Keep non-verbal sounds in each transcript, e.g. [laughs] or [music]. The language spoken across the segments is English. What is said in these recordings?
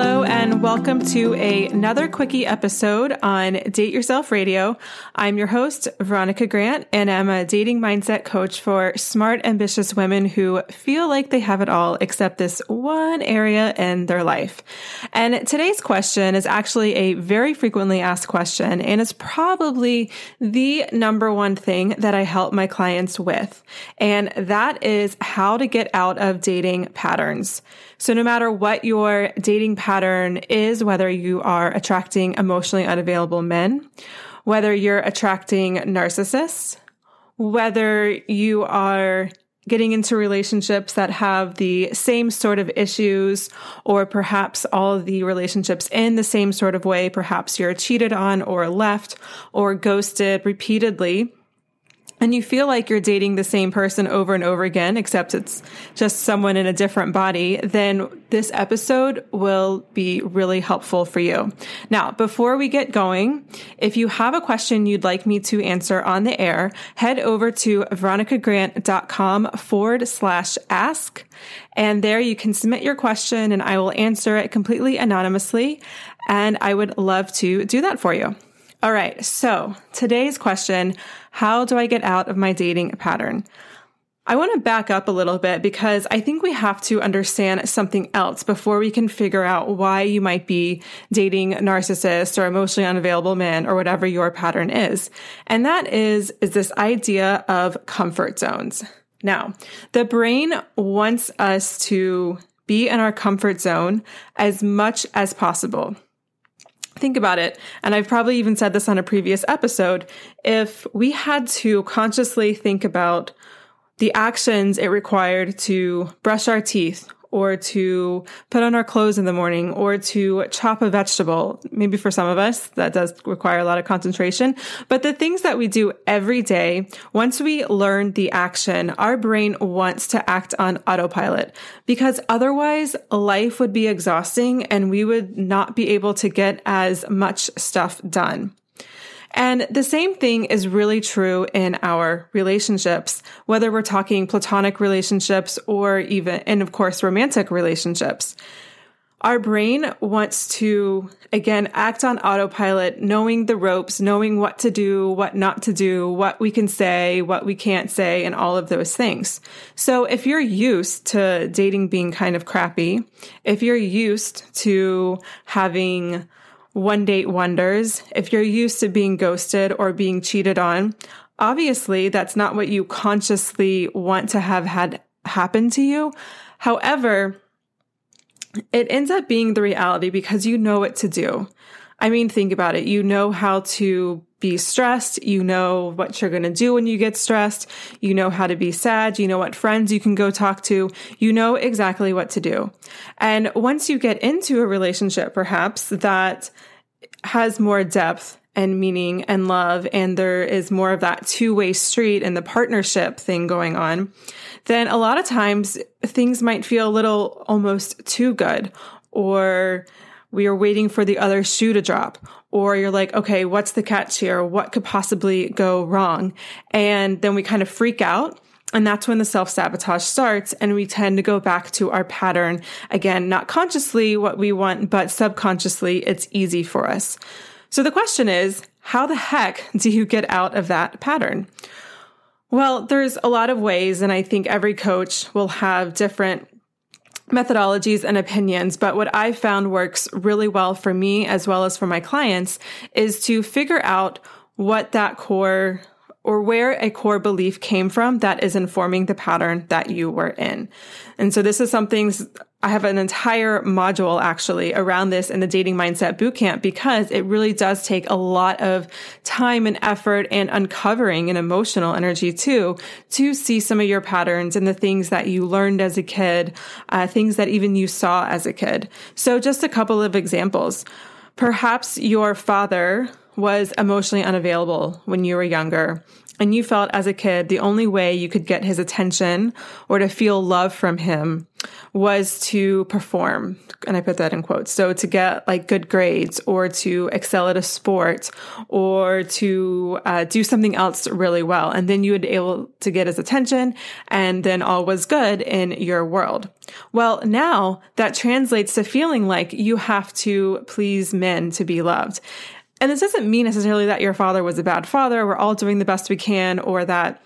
Hello, and welcome to a, another quickie episode on Date Yourself Radio. I'm your host, Veronica Grant, and I'm a dating mindset coach for smart, ambitious women who feel like they have it all except this one area in their life. And today's question is actually a very frequently asked question, and it's probably the number one thing that I help my clients with. And that is how to get out of dating patterns. So no matter what your dating pattern is, whether you are attracting emotionally unavailable men, whether you're attracting narcissists, whether you are getting into relationships that have the same sort of issues, or perhaps all the relationships in the same sort of way. Perhaps you're cheated on or left or ghosted repeatedly and you feel like you're dating the same person over and over again, except it's just someone in a different body, then this episode will be really helpful for you. Now, before we get going, if you have a question you'd like me to answer on the air, head over to veronicagrant.com forward slash ask. And there you can submit your question and I will answer it completely anonymously. And I would love to do that for you. All right. So today's question, how do I get out of my dating pattern? I want to back up a little bit because I think we have to understand something else before we can figure out why you might be dating narcissists or emotionally unavailable men or whatever your pattern is. And that is, is this idea of comfort zones. Now, the brain wants us to be in our comfort zone as much as possible think about it, and I've probably even said this on a previous episode, if we had to consciously think about the actions it required to brush our teeth or to put on our clothes in the morning or to chop a vegetable. Maybe for some of us, that does require a lot of concentration. But the things that we do every day, once we learn the action, our brain wants to act on autopilot because otherwise life would be exhausting and we would not be able to get as much stuff done. And the same thing is really true in our relationships, whether we're talking platonic relationships or even, and of course, romantic relationships. Our brain wants to, again, act on autopilot, knowing the ropes, knowing what to do, what not to do, what we can say, what we can't say, and all of those things. So if you're used to dating being kind of crappy, if you're used to having one date wonders, if you're used to being ghosted or being cheated on, obviously that's not what you consciously want to have had happen to you. However, it ends up being the reality because you know what to do. I mean, think about it. You know how to be stressed. You know what you're going to do when you get stressed. You know how to be sad. You know what friends you can go talk to. You know exactly what to do. And once you get into a relationship, perhaps that has more depth and meaning and love, and there is more of that two way street and the partnership thing going on, then a lot of times things might feel a little almost too good, or we are waiting for the other shoe to drop, or you're like, okay, what's the catch here? What could possibly go wrong? And then we kind of freak out. And that's when the self sabotage starts. And we tend to go back to our pattern. Again, not consciously what we want, but subconsciously, it's easy for us. So the question is, how the heck [laughs] do you get out of that pattern? Well, there's a lot of ways, and I think every coach will have different methodologies and opinions, but what I found works really well for me as well as for my clients is to figure out what that core or where a core belief came from that is informing the pattern that you were in. And so this is something I have an entire module actually around this in the dating mindset bootcamp because it really does take a lot of time and effort and uncovering and emotional energy too to see some of your patterns and the things that you learned as a kid, uh, things that even you saw as a kid. So just a couple of examples. Perhaps your father was emotionally unavailable when you were younger and you felt as a kid the only way you could get his attention or to feel love from him was to perform. And I put that in quotes. So to get like good grades or to excel at a sport or to uh, do something else really well. And then you would be able to get his attention and then all was good in your world. Well, now that translates to feeling like you have to please men to be loved. And this doesn't mean necessarily that your father was a bad father. We're all doing the best we can, or that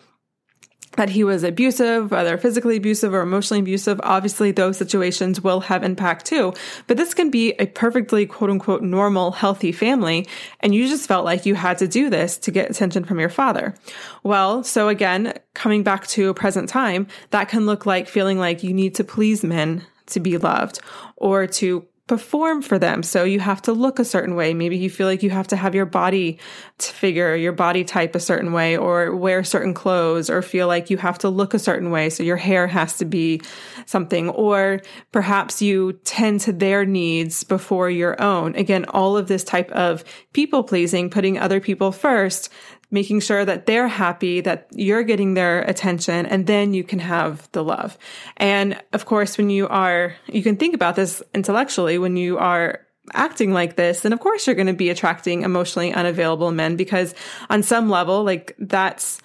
that he was abusive, whether physically abusive or emotionally abusive. Obviously, those situations will have impact too. But this can be a perfectly quote unquote normal, healthy family. And you just felt like you had to do this to get attention from your father. Well, so again, coming back to present time, that can look like feeling like you need to please men to be loved or to perform for them. So you have to look a certain way. Maybe you feel like you have to have your body figure, your body type a certain way, or wear certain clothes, or feel like you have to look a certain way. So your hair has to be something, or perhaps you tend to their needs before your own. Again, all of this type of people pleasing, putting other people first making sure that they're happy, that you're getting their attention, and then you can have the love. And of course, when you are, you can think about this intellectually when you are acting like this, then of course you're going to be attracting emotionally unavailable men because on some level, like that's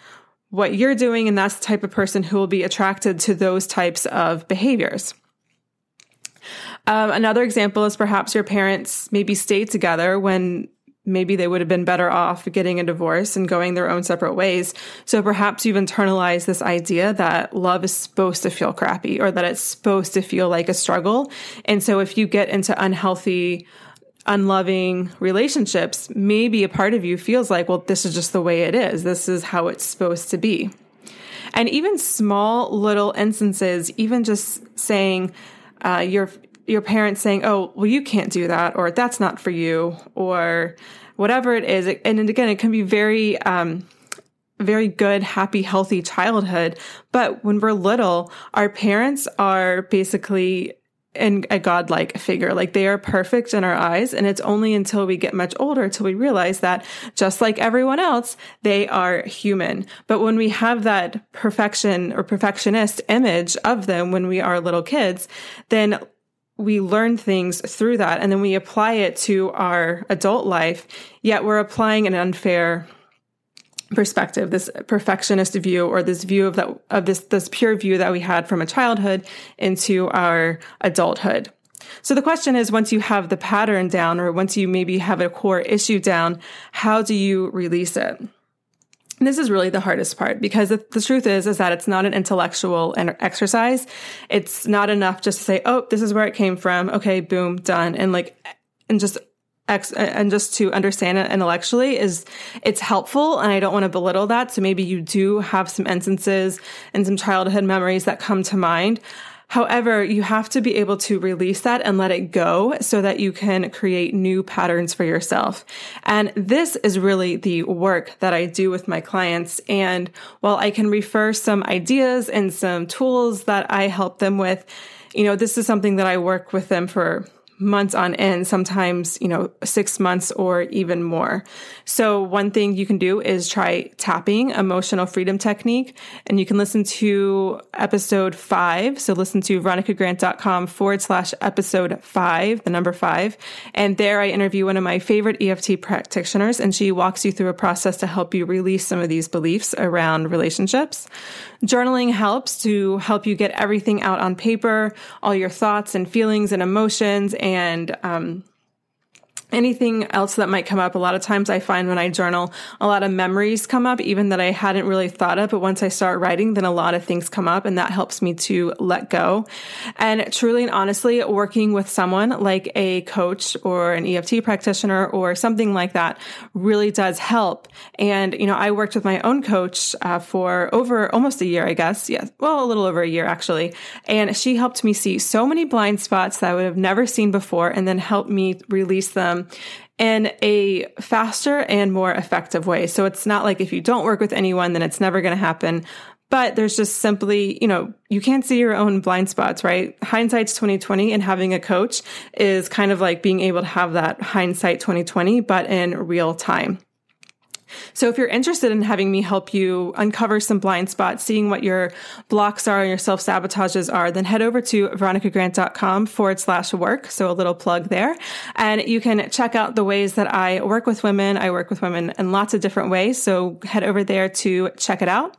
what you're doing, and that's the type of person who will be attracted to those types of behaviors. Um, another example is perhaps your parents maybe stayed together when maybe they would have been better off getting a divorce and going their own separate ways. So perhaps you've internalized this idea that love is supposed to feel crappy or that it's supposed to feel like a struggle. And so if you get into unhealthy, unloving relationships, maybe a part of you feels like, well, this is just the way it is. This is how it's supposed to be. And even small little instances, even just saying, uh, your your parents saying, "Oh, well, you can't do that," or "That's not for you," or whatever it is. And again, it can be very, um, very good, happy, healthy childhood. But when we're little, our parents are basically in a godlike figure. Like they are perfect in our eyes. And it's only until we get much older till we realize that just like everyone else, they are human. But when we have that perfection or perfectionist image of them when we are little kids, then we learn things through that and then we apply it to our adult life, yet we're applying an unfair perspective, this perfectionist view or this view of that of this this pure view that we had from a childhood into our adulthood. So the question is once you have the pattern down or once you maybe have a core issue down, how do you release it? This is really the hardest part because the, the, truth is, is that it's not an intellectual exercise. It's not enough just to say, oh, this is where it came from. Okay, boom, done. And like, and just ex- and just to understand it intellectually is it's helpful and I don't want to belittle that. So maybe you do have some instances and some childhood memories that come to mind. However, you have to be able to release that and let it go so that you can create new patterns for yourself. And this is really the work that I do with my clients. And while I can refer some ideas and some tools that I help them with, you know, this is something that I work with them for months on end, sometimes, you know, six months or even more. So one thing you can do is try tapping emotional freedom technique. And you can listen to episode five. So listen to veronicagrant.com forward slash episode five, the number five. And there I interview one of my favorite EFT practitioners and she walks you through a process to help you release some of these beliefs around relationships. Journaling helps to help you get everything out on paper, all your thoughts and feelings and emotions and um, anything else that might come up. A lot of times I find when I journal, a lot of memories come up, even that I hadn't really thought of. But once I start writing, then a lot of things come up and that helps me to let go. And truly and honestly, working with someone like a coach or an EFT practitioner or something like that really does help. And, you know, I worked with my own coach uh, for over almost a year, I guess. Yes. Well, a little over a year actually. And she helped me see so many blind spots that I would have never seen before and then helped me release them um, in a faster and more effective way. So it's not like if you don't work with anyone, then it's never going to happen. But there's just simply, you know, you can't see your own blind spots, right? Hindsight's 2020 and having a coach is kind of like being able to have that hindsight 2020, but in real time. So if you're interested in having me help you uncover some blind spots, seeing what your blocks are and your self sabotages are, then head over to veronicagrant.com forward slash work. So a little plug there. And you can check out the ways that I work with women. I work with women in lots of different ways. So head over there to check it out.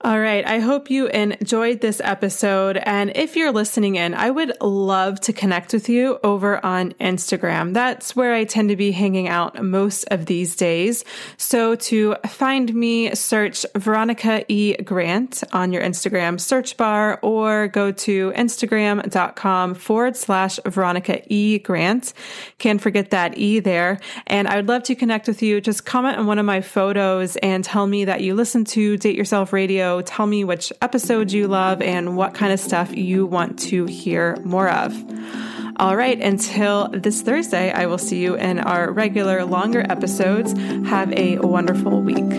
All right. I hope you enjoyed this episode. And if you're listening in, I would love to connect with you over on Instagram. That's where I tend to be hanging out most of these days. So to find me, search Veronica E. Grant on your Instagram search bar or go to Instagram.com forward slash Veronica E. Grant. Can't forget that E there. And I would love to connect with you. Just comment on one of my photos and tell me that you listen to Date Yourself Radio Tell me which episodes you love and what kind of stuff you want to hear more of. All right, until this Thursday, I will see you in our regular, longer episodes. Have a wonderful week.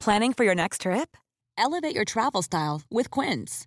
Planning for your next trip? Elevate your travel style with Quince.